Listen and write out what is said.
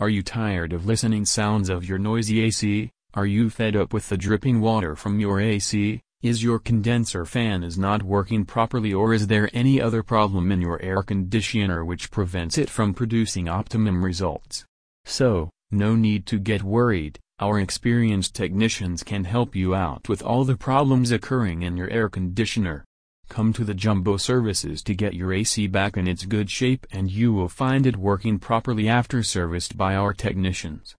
Are you tired of listening sounds of your noisy AC? Are you fed up with the dripping water from your AC? Is your condenser fan is not working properly or is there any other problem in your air conditioner which prevents it from producing optimum results? So, no need to get worried, our experienced technicians can help you out with all the problems occurring in your air conditioner. Come to the Jumbo Services to get your AC back in its good shape and you will find it working properly after serviced by our technicians.